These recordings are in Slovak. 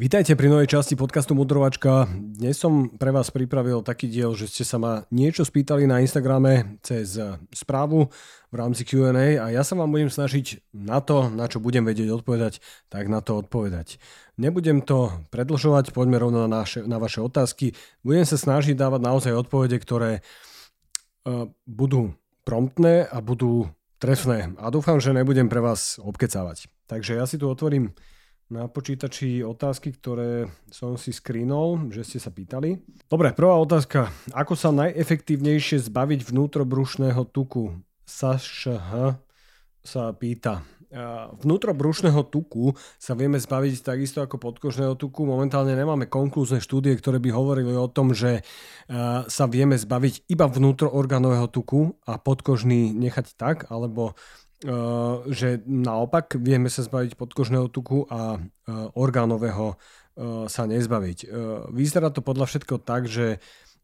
Vítajte pri novej časti podcastu Mudrovačka. Dnes som pre vás pripravil taký diel, že ste sa ma niečo spýtali na Instagrame cez správu v rámci Q&A a ja sa vám budem snažiť na to, na čo budem vedieť odpovedať, tak na to odpovedať. Nebudem to predlžovať, poďme rovno na, naše, na vaše otázky. Budem sa snažiť dávať naozaj odpovede, ktoré uh, budú promptné a budú trefné. A dúfam, že nebudem pre vás obkecávať. Takže ja si tu otvorím na počítači otázky, ktoré som si screenol, že ste sa pýtali. Dobre, prvá otázka. Ako sa najefektívnejšie zbaviť vnútrobrušného tuku? Sašh sa pýta. Vnútrobrušného tuku sa vieme zbaviť takisto ako podkožného tuku. Momentálne nemáme konklúzne štúdie, ktoré by hovorili o tom, že sa vieme zbaviť iba vnútroorganového tuku a podkožný nechať tak, alebo že naopak vieme sa zbaviť podkožného tuku a eh, orgánového eh, sa nezbaviť. Vyzerá to podľa všetko tak, že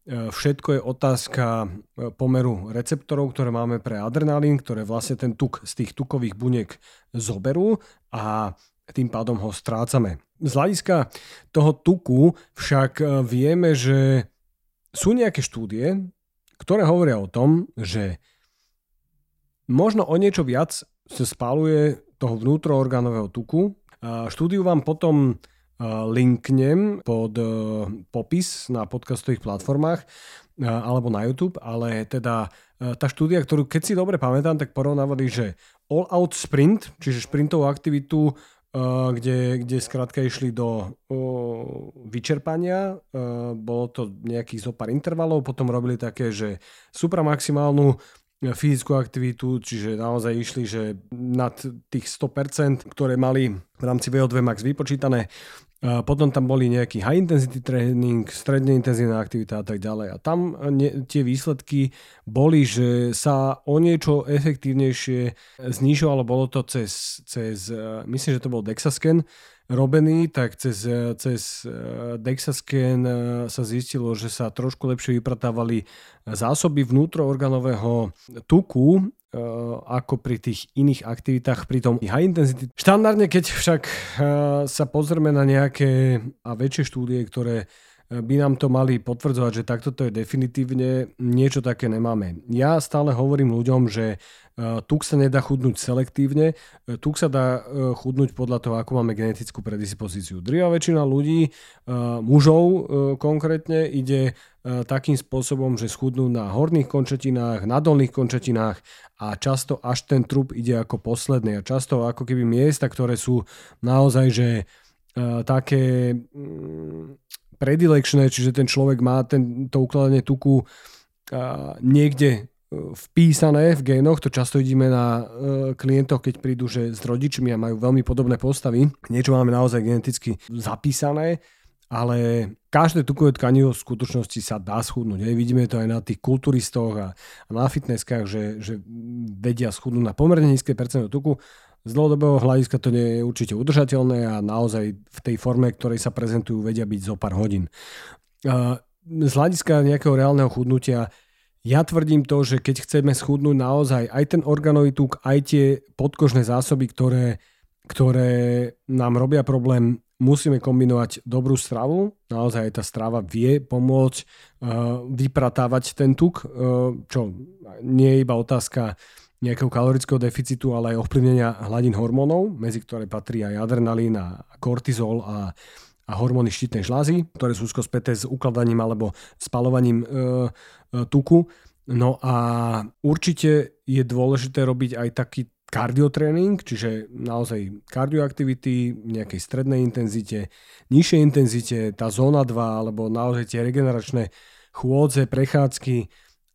všetko je otázka pomeru receptorov, ktoré máme pre adrenalín, ktoré vlastne ten tuk z tých tukových buniek zoberú a tým pádom ho strácame. Z hľadiska toho tuku však vieme, že sú nejaké štúdie, ktoré hovoria o tom, že Možno o niečo viac sa spáluje toho vnútroorgánového tuku. Štúdiu vám potom linknem pod e, popis na podcastových platformách alebo na YouTube, ale teda e, tá štúdia, ktorú keď si dobre pamätám, tak porovnávali, že all out sprint, čiže šprintovú aktivitu, e, kde, kde skrátka išli do vyčerpania, bolo to nejakých zo pár intervalov, potom robili také, že supramaximálnu fyzickú aktivitu, čiže naozaj išli, že nad tých 100%, ktoré mali v rámci VO2 max vypočítané. Potom tam boli nejaký high intensity training, stredne intenzívna aktivita a tak ďalej. A tam ne, tie výsledky boli, že sa o niečo efektívnejšie znižovalo, bolo to cez, cez myslím, že to bol Dexascan, robený, tak cez, cez eh, Dexascan sa zistilo, že sa trošku lepšie vypratávali zásoby vnútroorganového tuku, ako pri tých iných aktivitách, pri tom high intensity. Štandardne, keď však sa pozrieme na nejaké a väčšie štúdie, ktoré by nám to mali potvrdzovať, že takto to je definitívne, niečo také nemáme. Ja stále hovorím ľuďom, že tuk sa nedá chudnúť selektívne, tuk sa dá chudnúť podľa toho, ako máme genetickú predispozíciu. Drivá väčšina ľudí, mužov konkrétne, ide takým spôsobom, že schudnú na horných končetinách, na dolných končetinách a často až ten trup ide ako posledný. A často ako keby miesta, ktoré sú naozaj, že také mm, predilekčné, čiže ten človek má ten, to ukladanie tuku a, niekde vpísané v génoch, to často vidíme na klientoch, keď prídu že s rodičmi a majú veľmi podobné postavy. Niečo máme naozaj geneticky zapísané, ale každé tukové tkanivo v skutočnosti sa dá schudnúť. Hej. Vidíme to aj na tých kulturistoch a, na fitnesskách, že, že vedia schudnúť na pomerne nízke percento tuku. Z dlhodobého hľadiska to nie je určite udržateľné a naozaj v tej forme, ktorej sa prezentujú, vedia byť zo pár hodín. Z hľadiska nejakého reálneho chudnutia ja tvrdím to, že keď chceme schudnúť naozaj aj ten organový tuk, aj tie podkožné zásoby, ktoré, ktoré nám robia problém, musíme kombinovať dobrú stravu. Naozaj tá strava vie pomôcť uh, vypratávať ten tuk, uh, čo nie je iba otázka nejakého kalorického deficitu, ale aj ovplyvnenia hladín hormónov, medzi ktoré patrí aj adrenalín a kortizol a, a hormóny štítnej žlázy, ktoré sú úzko späté s ukladaním alebo spalovaním e, tuku. No a určite je dôležité robiť aj taký kardiotréning, čiže naozaj kardioaktivity nejakej strednej intenzite, nižšej intenzite, tá zóna 2 alebo naozaj tie regeneračné chôdze, prechádzky,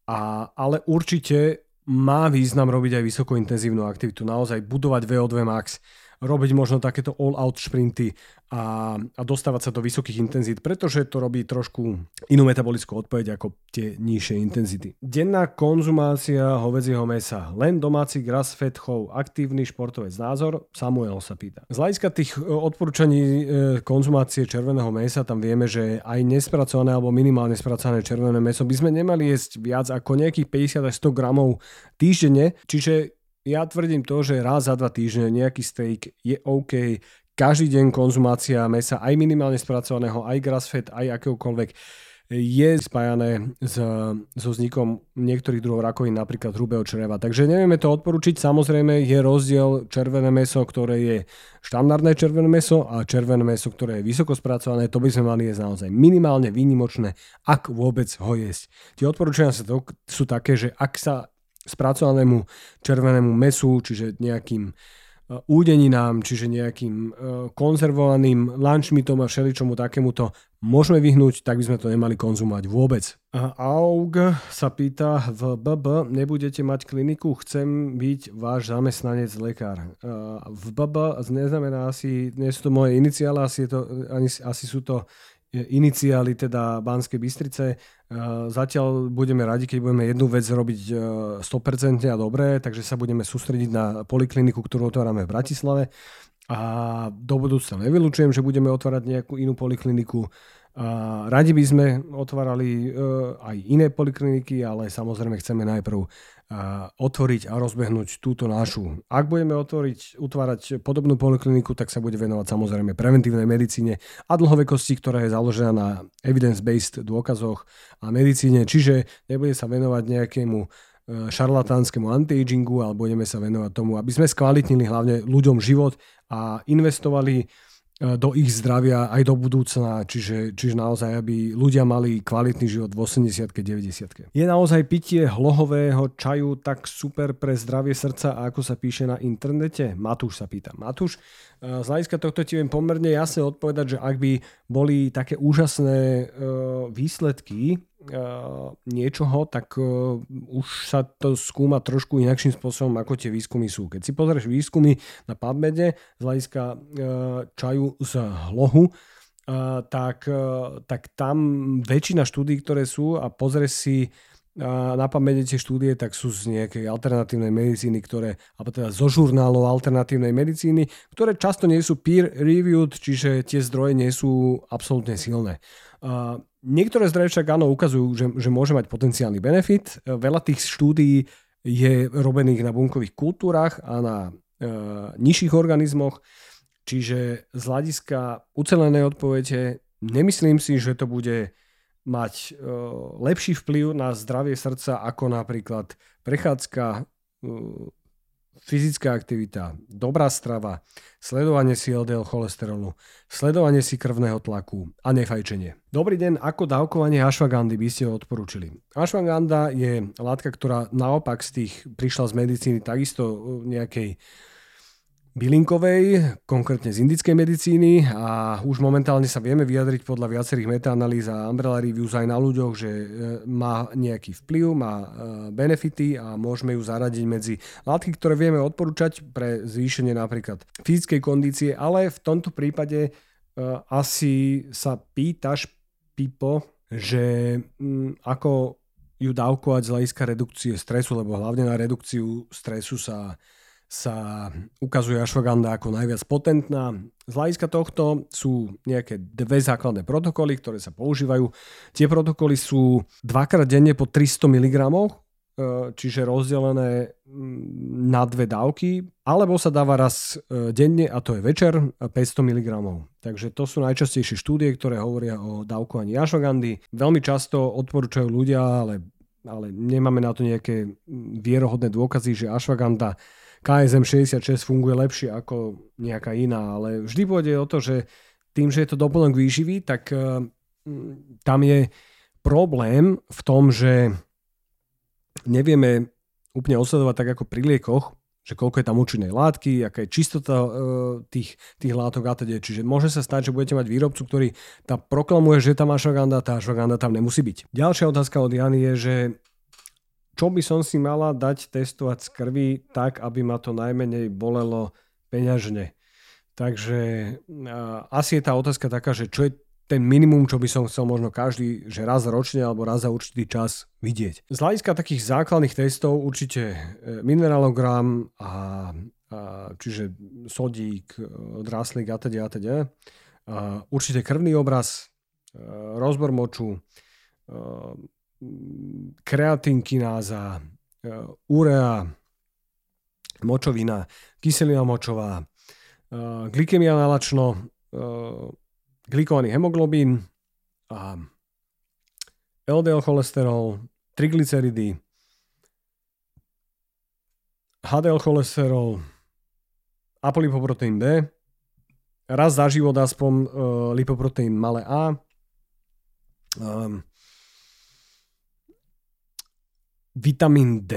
a, ale určite má význam robiť aj vysokointenzívnu aktivitu, naozaj budovať VO2 max, robiť možno takéto all-out šprinty a, a dostávať sa do vysokých intenzít, pretože to robí trošku inú metabolickú odpoveď ako tie nižšie intenzity. Denná konzumácia hovedzieho mesa, len domáci grass-fed chov, aktívny športovec. Názor, Samuel sa pýta. Z hľadiska tých e, odporúčaní e, konzumácie červeného mesa, tam vieme, že aj nespracované alebo minimálne spracované červené meso by sme nemali jesť viac ako nejakých 50 až 100 gramov týždenne, čiže ja tvrdím to, že raz za dva týždne nejaký steak je OK, každý deň konzumácia mesa, aj minimálne spracovaného, aj grass-fed, aj akéhokoľvek, je spájané s, so vznikom niektorých druhov rakovín, napríklad hrubého čreva. Takže nevieme to odporučiť. Samozrejme je rozdiel červené meso, ktoré je štandardné červené meso a červené meso, ktoré je vysoko spracované. To by sme mali jesť naozaj minimálne výnimočné, ak vôbec ho jesť. Tie odporúčania sú také, že ak sa spracovanému červenému mesu, čiže nejakým E, údeninám, čiže nejakým e, konzervovaným lunchmitom a všeličomu takémuto môžeme vyhnúť, tak by sme to nemali konzumovať vôbec. AUG sa pýta, v BB nebudete mať kliniku, chcem byť váš zamestnanec lekár. E, v BB neznamená asi, nie sú to moje iniciály, asi, je to, asi sú to iniciály teda Banskej Bystrice. Zatiaľ budeme radi, keď budeme jednu vec robiť 100% a dobre, takže sa budeme sústrediť na polikliniku, ktorú otvárame v Bratislave. A do budúcna nevylučujem, že budeme otvárať nejakú inú polikliniku. A radi by sme otvárali aj iné polikliniky, ale samozrejme chceme najprv otvoriť a rozbehnúť túto našu. Ak budeme otvoriť, utvárať podobnú polikliniku, tak sa bude venovať samozrejme preventívnej medicíne a dlhovekosti, ktorá je založená na evidence-based dôkazoch a medicíne, čiže nebude sa venovať nejakému e, šarlatánskemu anti-agingu, ale budeme sa venovať tomu, aby sme skvalitnili hlavne ľuďom život a investovali do ich zdravia aj do budúcna, čiže, čiže naozaj, aby ľudia mali kvalitný život v 80 90 Je naozaj pitie hlohového čaju tak super pre zdravie srdca, ako sa píše na internete? Matúš sa pýta. Matúš, e, z hľadiska tohto ti viem pomerne jasne odpovedať, že ak by boli také úžasné e, výsledky niečoho, tak už sa to skúma trošku inakším spôsobom, ako tie výskumy sú. Keď si pozrieš výskumy na PubMede z hľadiska čaju z hlohu, tak, tak tam väčšina štúdí, ktoré sú a pozrieš si na pamäti tie štúdie, tak sú z nejakej alternatívnej medicíny, ktoré, alebo teda zo žurnálov alternatívnej medicíny, ktoré často nie sú peer-reviewed, čiže tie zdroje nie sú absolútne silné. Niektoré zdroje však áno ukazujú, že, že môže mať potenciálny benefit. Veľa tých štúdií je robených na bunkových kultúrach a na e, nižších organizmoch, čiže z hľadiska ucelenej odpovede nemyslím si, že to bude mať e, lepší vplyv na zdravie srdca ako napríklad prechádzka e, fyzická aktivita, dobrá strava, sledovanie si LDL cholesterolu, sledovanie si krvného tlaku. A nefajčenie. Dobrý deň, ako dávkovanie ashwagandy by ste odporúčili? Ashwaganda je látka, ktorá naopak z tých prišla z medicíny takisto nejakej bylinkovej, konkrétne z indickej medicíny a už momentálne sa vieme vyjadriť podľa viacerých metaanalýz a umbrella reviews aj na ľuďoch, že e, má nejaký vplyv, má e, benefity a môžeme ju zaradiť medzi látky, ktoré vieme odporúčať pre zvýšenie napríklad fyzickej kondície, ale v tomto prípade e, asi sa pýtaš, Pipo, že ako ju dávkovať z hľadiska redukcie stresu, lebo hlavne na redukciu stresu sa sa ukazuje ashwagandha ako najviac potentná. Z hľadiska tohto sú nejaké dve základné protokoly, ktoré sa používajú. Tie protokoly sú dvakrát denne po 300 mg, e, čiže rozdelené mm, na dve dávky, alebo sa dáva raz e, denne, a to je večer, 500 mg. Takže to sú najčastejšie štúdie, ktoré hovoria o dávkovaní ashwagandy. Veľmi často odporúčajú ľudia, ale, ale nemáme na to nejaké mm, vierohodné dôkazy, že ashwagandha KSM 66 funguje lepšie ako nejaká iná, ale vždy pôjde o to, že tým, že je to doplnok výživy, tak uh, tam je problém v tom, že nevieme úplne osledovať tak ako pri liekoch, že koľko je tam účinnej látky, aká je čistota uh, tých, tých látok a teda. Čiže môže sa stať, že budete mať výrobcu, ktorý tam proklamuje, že tam ashwagandha, tá ashwagandha tam nemusí byť. Ďalšia otázka od Jany je, že čo by som si mala dať testovať z krvi tak, aby ma to najmenej bolelo peňažne. Takže uh, asi je tá otázka taká, že čo je ten minimum, čo by som chcel možno každý, že raz ročne alebo raz za určitý čas vidieť. Z hľadiska takých základných testov určite e, mineralogram a, a čiže sodík, e, dráslík a teda a teda. Určite krvný obraz, e, rozbor moču, kreatinkináza, e, urea, močovina, kyselina močová, e, glykemia nalačno, glikovaný hemoglobín, LDL cholesterol, triglyceridy, HDL cholesterol, apolipoproteín D, raz za život aspoň lipoproteín malé A, um, vitamín D,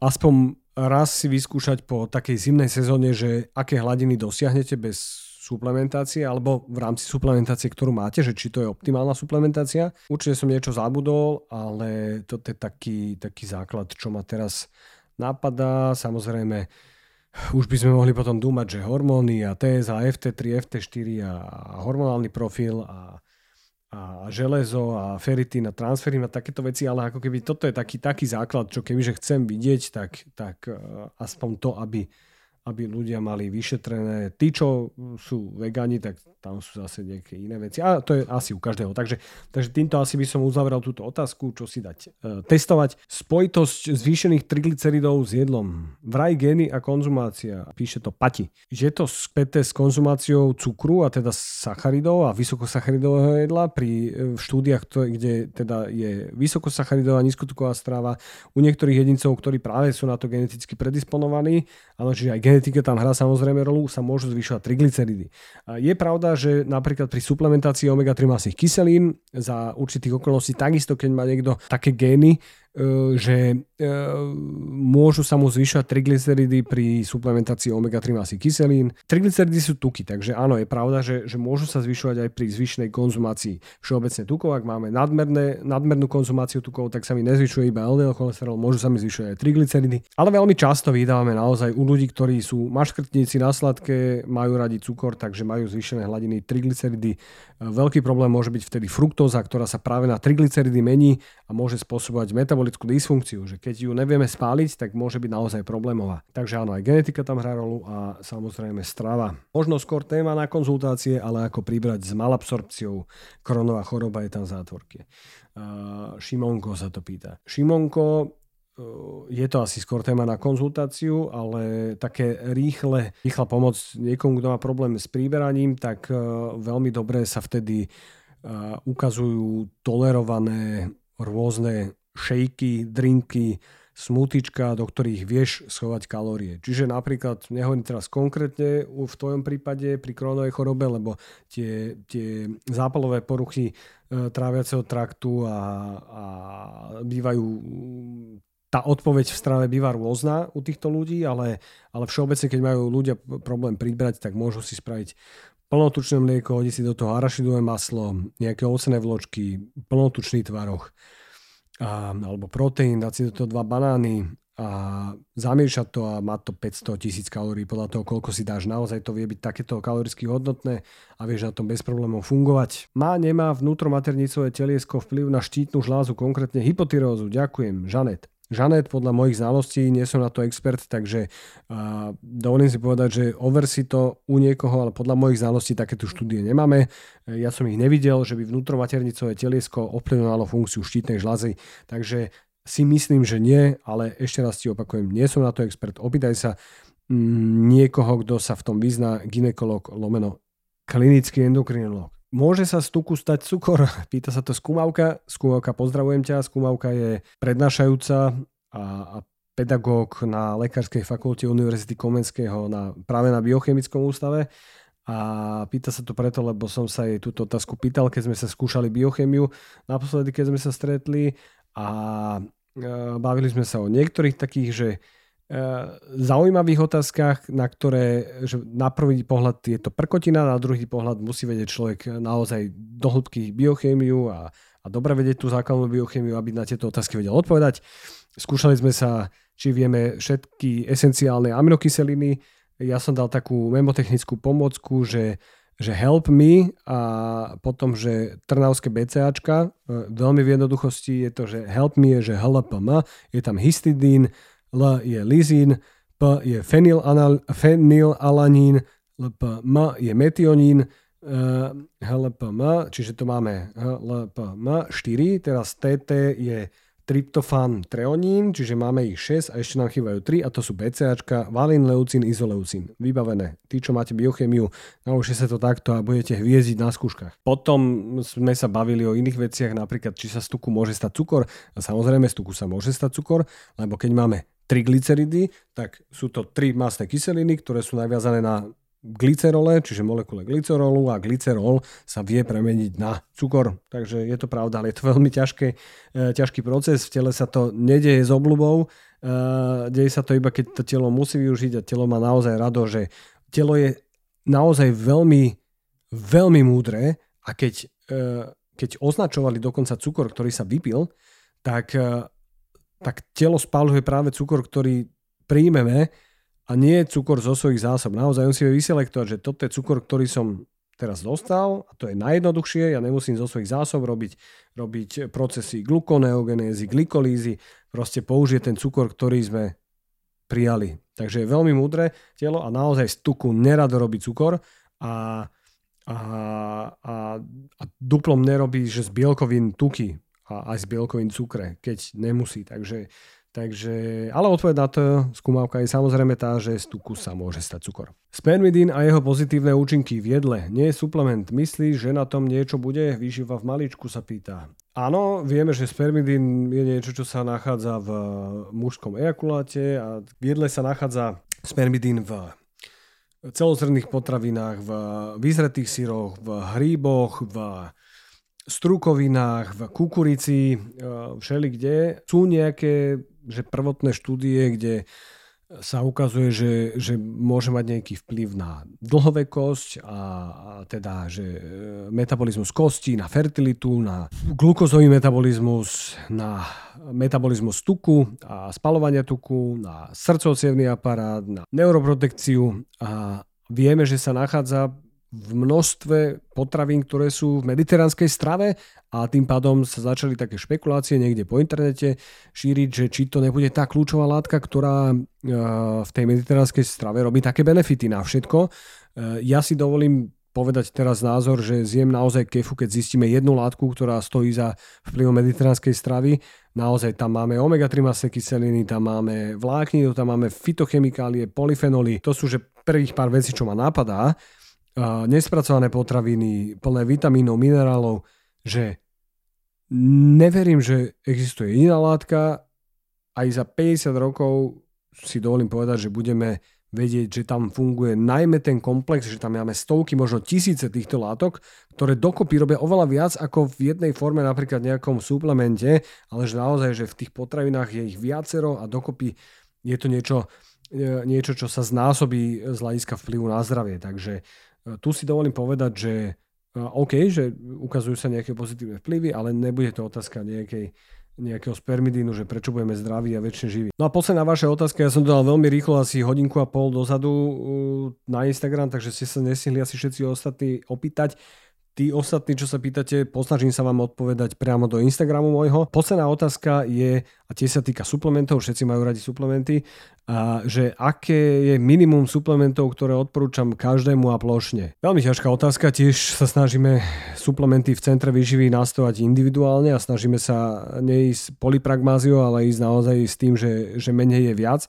aspoň raz si vyskúšať po takej zimnej sezóne, že aké hladiny dosiahnete bez suplementácie alebo v rámci suplementácie, ktorú máte, že či to je optimálna suplementácia. Určite som niečo zabudol, ale toto je taký, taký základ, čo ma teraz napadá. Samozrejme, už by sme mohli potom dúmať, že hormóny a TS a FT3, FT4 a hormonálny profil a, a železo a feritín a transferín a takéto veci, ale ako keby toto je taký, taký základ, čo kebyže chcem vidieť, tak, tak eh, aspoň to, aby aby ľudia mali vyšetrené. Tí, čo sú vegáni, tak tam sú zase nejaké iné veci. A to je asi u každého. Takže, takže týmto asi by som uzavral túto otázku, čo si dať e, testovať. Spojitosť zvýšených triglyceridov s jedlom. Vraj gény a konzumácia. Píše to Pati. Je to späté s konzumáciou cukru a teda sacharidov a vysokosacharidového jedla pri e, štúdiách, kde teda je vysokosacharidová nízkotuková strava u niektorých jedincov, ktorí práve sú na to geneticky predisponovaní, ale čiže aj genetika tam hrá samozrejme rolu, sa môžu zvyšovať triglyceridy. Je pravda, že napríklad pri suplementácii omega-3 masných kyselín za určitých okolností, takisto keď má niekto také gény, že e, môžu sa mu zvyšovať triglyceridy pri suplementácii omega-3 masy kyselín. Triglyceridy sú tuky, takže áno, je pravda, že, že môžu sa zvyšovať aj pri zvyšnej konzumácii všeobecne tukov. Ak máme nadmerné, nadmernú konzumáciu tukov, tak sa mi nezvyšuje iba LDL cholesterol, môžu sa mi zvyšovať aj triglyceridy. Ale veľmi často vydávame naozaj u ľudí, ktorí sú maškrtníci na sladké, majú radi cukor, takže majú zvýšené hladiny triglyceridy. E, veľký problém môže byť vtedy fruktóza, ktorá sa práve na triglyceridy mení a môže spôsobovať metabolický metabolickú dysfunkciu, že keď ju nevieme spáliť, tak môže byť naozaj problémová. Takže áno, aj genetika tam hrá rolu a samozrejme strava. Možno skôr téma na konzultácie, ale ako pribrať s malabsorpciou. Koronová choroba je tam v Šimonko sa to pýta. Šimonko, je to asi skôr téma na konzultáciu, ale také rýchle, rýchla pomoc niekomu, kto má problém s príberaním, tak veľmi dobre sa vtedy ukazujú tolerované rôzne šejky, drinky, smutička, do ktorých vieš schovať kalórie. Čiže napríklad, nehovorím teraz konkrétne v tvojom prípade pri krónovej chorobe, lebo tie, tie zápalové poruchy e, tráviaceho traktu a, a bývajú tá odpoveď v strave býva rôzna u týchto ľudí, ale, ale všeobecne, keď majú ľudia problém pribrať, tak môžu si spraviť plnotučné mlieko, hodí si do toho arašidové maslo, nejaké ocené vločky, plnotučný tvaroch a, alebo proteín, dať si do toho dva banány a zamiešať to a má to 500 tisíc kalórií podľa toho, koľko si dáš. Naozaj to vie byť takéto kaloricky hodnotné a vieš na tom bez problémov fungovať. Má, nemá vnútromaternicové teliesko vplyv na štítnu žlázu, konkrétne hypotyreózu. Ďakujem, Žanet. Žanet, podľa mojich znalostí, nie som na to expert, takže uh, dovolím si povedať, že over si to u niekoho, ale podľa mojich znalostí takéto štúdie nemáme. Ja som ich nevidel, že by vnútromaternicové teliesko ovplyvňovalo funkciu štítnej žľazy, takže si myslím, že nie, ale ešte raz ti opakujem, nie som na to expert. Opýtaj sa mm, niekoho, kto sa v tom vyzná, ginekolog, lomeno, klinický endokrinolog. Môže sa z tuku stať cukor? Pýta sa to skúmavka. Skúmavka, pozdravujem ťa. Skúmavka je prednášajúca a, a pedagóg na Lekárskej fakulte Univerzity Komenského na, práve na Biochemickom ústave. A pýta sa to preto, lebo som sa jej túto otázku pýtal, keď sme sa skúšali biochemiu naposledy, keď sme sa stretli a e, bavili sme sa o niektorých takých, že zaujímavých otázkach, na ktoré že na prvý pohľad je to prkotina, na druhý pohľad musí vedieť človek naozaj do hĺbky biochémiu a, a dobre vedieť tú základnú biochémiu, aby na tieto otázky vedel odpovedať. Skúšali sme sa, či vieme všetky esenciálne aminokyseliny. Ja som dal takú memotechnickú pomocku, že že help me a potom, že trnavské BCAčka, eh, veľmi v jednoduchosti je to, že help me je, že HLPM, je tam histidín, L je lizín, P je fenylalanín, LPM je metionín, HLPM, čiže to máme HLPM 4, teraz TT je tryptofán, treonín, čiže máme ich 6 a ešte nám chýbajú 3 a to sú BCAčka, valín, leucín, izoleucín. Vybavené. Tí, čo máte biochemiu, naučite sa to takto a budete hviezdiť na skúškach. Potom sme sa bavili o iných veciach, napríklad či sa z tuku môže stať cukor. A samozrejme z tuku sa môže stať cukor, lebo keď máme triglyceridy, tak sú to tri masné kyseliny, ktoré sú naviazané na glycerole, čiže molekule glycerolu a glycerol sa vie premeniť na cukor. Takže je to pravda, ale je to veľmi ťažké, e, ťažký proces. V tele sa to nedeje s obľubou, e, deje sa to iba keď to telo musí využiť a telo má naozaj rado, že telo je naozaj veľmi, veľmi múdre a keď, e, keď označovali dokonca cukor, ktorý sa vypil, tak, tak telo spáluje práve cukor, ktorý príjmeme a nie cukor zo svojich zásob. Naozaj vie vyselektovať, že toto je cukor, ktorý som teraz dostal a to je najjednoduchšie, ja nemusím zo svojich zásob robiť, robiť procesy glukoneogenézy, glykolízy, proste použije ten cukor, ktorý sme prijali. Takže je veľmi múdre telo a naozaj z tuku nerado robí cukor a, a, a, a duplom nerobí, že z bielkovín tuky a aj z bielkovín cukre, keď nemusí. Takže Takže, ale odpoveď na to skúmavka je samozrejme tá, že z tuku sa môže stať cukor. Spermidín a jeho pozitívne účinky v jedle nie je suplement. Myslíš, že na tom niečo bude? Výživa v maličku sa pýta. Áno, vieme, že spermidín je niečo, čo sa nachádza v mužskom ejakuláte a v jedle sa nachádza spermidín v celozrných potravinách, v vyzretých syroch, v hríboch, v strukovinách, v kukurici, všeli kde. Sú nejaké že prvotné štúdie, kde sa ukazuje, že, že môže mať nejaký vplyv na dlhovekosť a, a teda, že e, metabolizmus kosti, na fertilitu, na glukozový metabolizmus, na metabolizmus tuku a spalovania tuku, na srdcovcievný aparát, na neuroprotekciu. A vieme, že sa nachádza v množstve potravín, ktoré sú v mediteránskej strave a tým pádom sa začali také špekulácie niekde po internete šíriť, že či to nebude tá kľúčová látka, ktorá e, v tej mediteránskej strave robí také benefity na všetko. E, ja si dovolím povedať teraz názor, že zjem naozaj kefu, keď zistíme jednu látku, ktorá stojí za vplyvom mediteránskej stravy. Naozaj tam máme omega-3 masné kyseliny, tam máme vlákninu, tam máme fitochemikálie, polyfenoly. To sú že prvých pár vecí, čo ma napadá nespracované potraviny, plné vitamínov, minerálov, že neverím, že existuje iná látka. Aj za 50 rokov si dovolím povedať, že budeme vedieť, že tam funguje najmä ten komplex, že tam máme stovky, možno tisíce týchto látok, ktoré dokopy robia oveľa viac ako v jednej forme, napríklad nejakom suplemente, ale že naozaj, že v tých potravinách je ich viacero a dokopy je to niečo, e, niečo čo sa znásobí z hľadiska vplyvu na zdravie. Takže tu si dovolím povedať, že e, OK, že ukazujú sa nejaké pozitívne vplyvy, ale nebude to otázka nejakej, nejakého spermidínu, že prečo budeme zdraví a väčšine živí. No a posledná vaša otázka, ja som to dal veľmi rýchlo, asi hodinku a pol dozadu na Instagram, takže ste sa nesihli asi všetci ostatní opýtať. Tí ostatní, čo sa pýtate, posnažím sa vám odpovedať priamo do Instagramu môjho. Posledná otázka je, a tie sa týka suplementov, všetci majú radi suplementy, a že aké je minimum suplementov, ktoré odporúčam každému a plošne. Veľmi ťažká otázka, tiež sa snažíme suplementy v centre výživy nastavať individuálne a snažíme sa neísť polypragmáziou, ale ísť naozaj s tým, že, že menej je viac.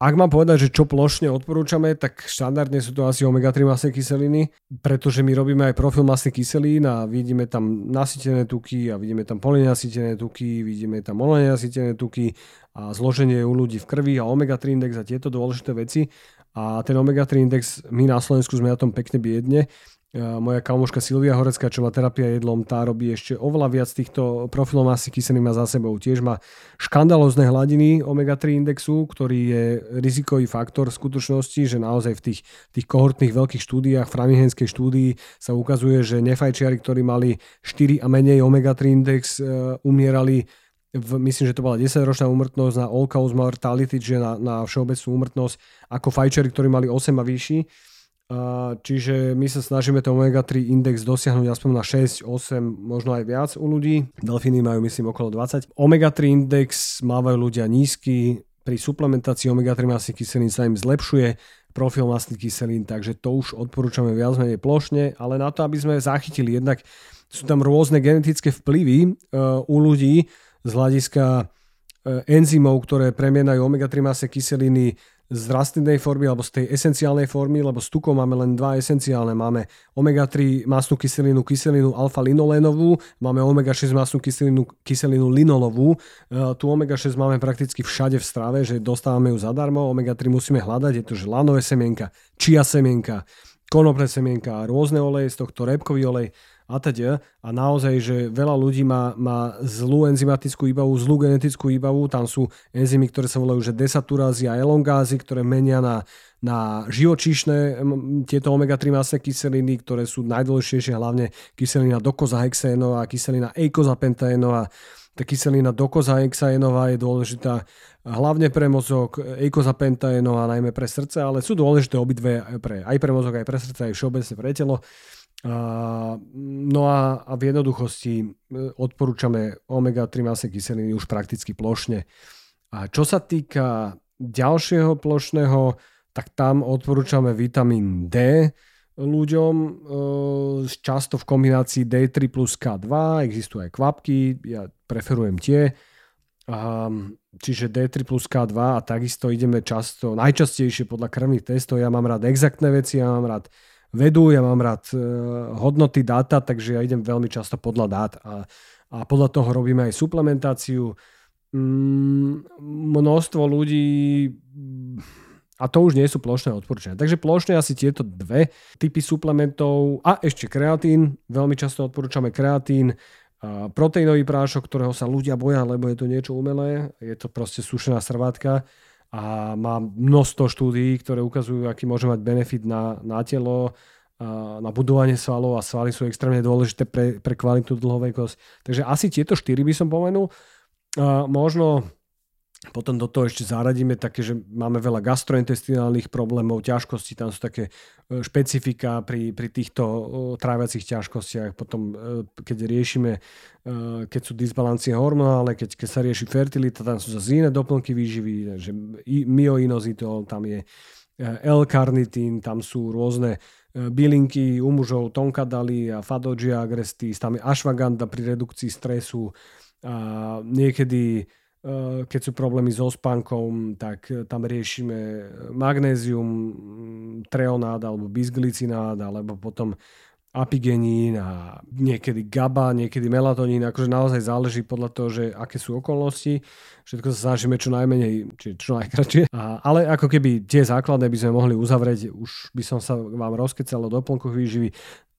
Ak mám povedať, že čo plošne odporúčame, tak štandardne sú to asi omega-3 masné kyseliny, pretože my robíme aj profil masných kyselín a vidíme tam nasytené tuky a vidíme tam polynasytené tuky, vidíme tam mononenasytené tuky a zloženie u ľudí v krvi a omega-3 index a tieto dôležité veci. A ten omega-3 index, my na Slovensku sme na tom pekne biedne moja kamoška Silvia Horecká, čo má terapia jedlom, tá robí ešte oveľa viac týchto profilov masy kyselín má za sebou. Tiež má škandalozne hladiny omega-3 indexu, ktorý je rizikový faktor v skutočnosti, že naozaj v tých, tých kohortných veľkých štúdiách, v Framingenskej štúdii sa ukazuje, že nefajčiari, ktorí mali 4 a menej omega-3 index, uh, umierali v, myslím, že to bola 10-ročná úmrtnosť na all cause mortality, čiže na, na všeobecnú úmrtnosť, ako fajčeri, ktorí mali 8 a vyšší. Čiže my sa snažíme ten omega-3 index dosiahnuť aspoň na 6, 8, možno aj viac u ľudí. Delfíny majú myslím okolo 20. Omega-3 index mávajú ľudia nízky, pri suplementácii omega-3 masných kyselín sa im zlepšuje profil masných kyselín, takže to už odporúčame viac menej plošne, ale na to, aby sme zachytili jednak sú tam rôzne genetické vplyvy uh, u ľudí, z hľadiska e, enzymov, ktoré premienajú omega-3 masné kyseliny z rastlinnej formy alebo z tej esenciálnej formy, lebo s tukom máme len dva esenciálne. Máme omega-3 masnú kyselinu, kyselinu alfa-linolénovú, máme omega-6 masnú kyselinu, kyselinu linolovú. E, tu omega-6 máme prakticky všade v strave, že dostávame ju zadarmo, omega-3 musíme hľadať, je to lanové semienka, čia semienka, konopné semienka, rôzne oleje, z tohto repkový olej a teda. A naozaj, že veľa ľudí má, má zlú enzymatickú výbavu, zlú genetickú výbavu. Tam sú enzymy, ktoré sa volajú že desaturázy a elongázy, ktoré menia na, na živočíšne tieto omega-3 masné kyseliny, ktoré sú najdôležitejšie, hlavne kyselina dokozahexénová, kyselina eikozapenténová. Tá kyselina dokozahexénová je dôležitá hlavne pre mozog, eikozapenténová najmä pre srdce, ale sú dôležité obidve pre, aj pre mozog, aj pre srdce, aj všeobecne pre telo. No a, v jednoduchosti e, odporúčame omega-3 masné kyseliny už prakticky plošne. A čo sa týka ďalšieho plošného, tak tam odporúčame vitamín D ľuďom, e, často v kombinácii D3 plus K2, existujú aj kvapky, ja preferujem tie. Čiže D3 plus K2 a takisto ideme často, najčastejšie podľa krvných testov, ja mám rád exaktné veci, ja mám rád vedu, ja mám rád e, hodnoty dáta, takže ja idem veľmi často podľa dát a, a podľa toho robíme aj suplementáciu. Mm, množstvo ľudí a to už nie sú plošné odporúčania. Takže plošne asi tieto dve typy suplementov a ešte kreatín. Veľmi často odporúčame kreatín, proteínový prášok, ktorého sa ľudia boja, lebo je to niečo umelé. Je to proste sušená srvátka a má množstvo štúdií, ktoré ukazujú, aký môže mať benefit na, na telo, na budovanie svalov a svaly sú extrémne dôležité pre, pre kvalitu dlhovekosť. Takže asi tieto štyri by som pomenul. Možno potom do toho ešte zaradíme také, že máme veľa gastrointestinálnych problémov, ťažkostí, tam sú také e, špecifika pri, pri týchto tráviacich ťažkostiach. Potom, e, keď riešime, e, keď sú disbalancie hormonálne, keď, keď sa rieši fertilita, tam sú zase iné doplnky výživy, že myoinozitol, tam je L-karnitín, tam sú rôzne bylinky u mužov, tonkadali a fadogia agrestis, tam je ashwagandha pri redukcii stresu, a niekedy keď sú problémy so spánkom, tak eh, tam riešime magnézium, mm, treonát alebo bisglicinát, alebo potom apigenín a niekedy GABA, niekedy melatonín, akože naozaj záleží podľa toho, že aké sú okolnosti. Všetko sa snažíme čo najmenej, či čo najkračšie. Ale ako keby tie základné by sme mohli uzavrieť, už by som sa vám rozkecal o doplnkoch výživy.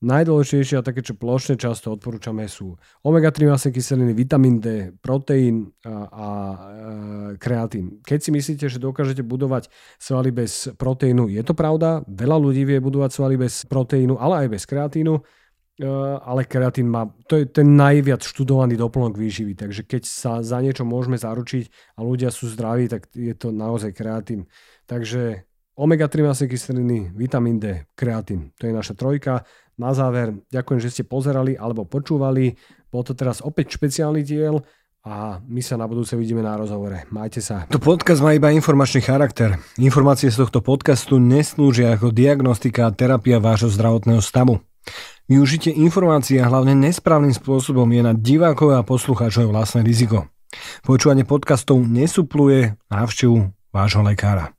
Najdôležitejšie a také, čo plošne často odporúčame sú omega-3 masné kyseliny, vitamín D, proteín a, a e, kreatín. Keď si myslíte, že dokážete budovať svaly bez proteínu, je to pravda. Veľa ľudí vie budovať svaly bez proteínu, ale aj bez kreatínu. E, ale kreatín má, to je ten najviac študovaný doplnok výživy, takže keď sa za niečo môžeme zaručiť a ľudia sú zdraví, tak je to naozaj kreatín. Takže omega-3 masné kyseliny, vitamín D, kreatín. To je naša trojka. Na záver, ďakujem, že ste pozerali alebo počúvali. Bol to teraz opäť špeciálny diel a my sa na budúce vidíme na rozhovore. Majte sa. To podcast má iba informačný charakter. Informácie z tohto podcastu neslúžia ako diagnostika a terapia vášho zdravotného stavu. Využitie informácií a hlavne nesprávnym spôsobom je na divákov a poslucháčov vlastné riziko. Počúvanie podcastov nesupluje návštevu vášho lekára.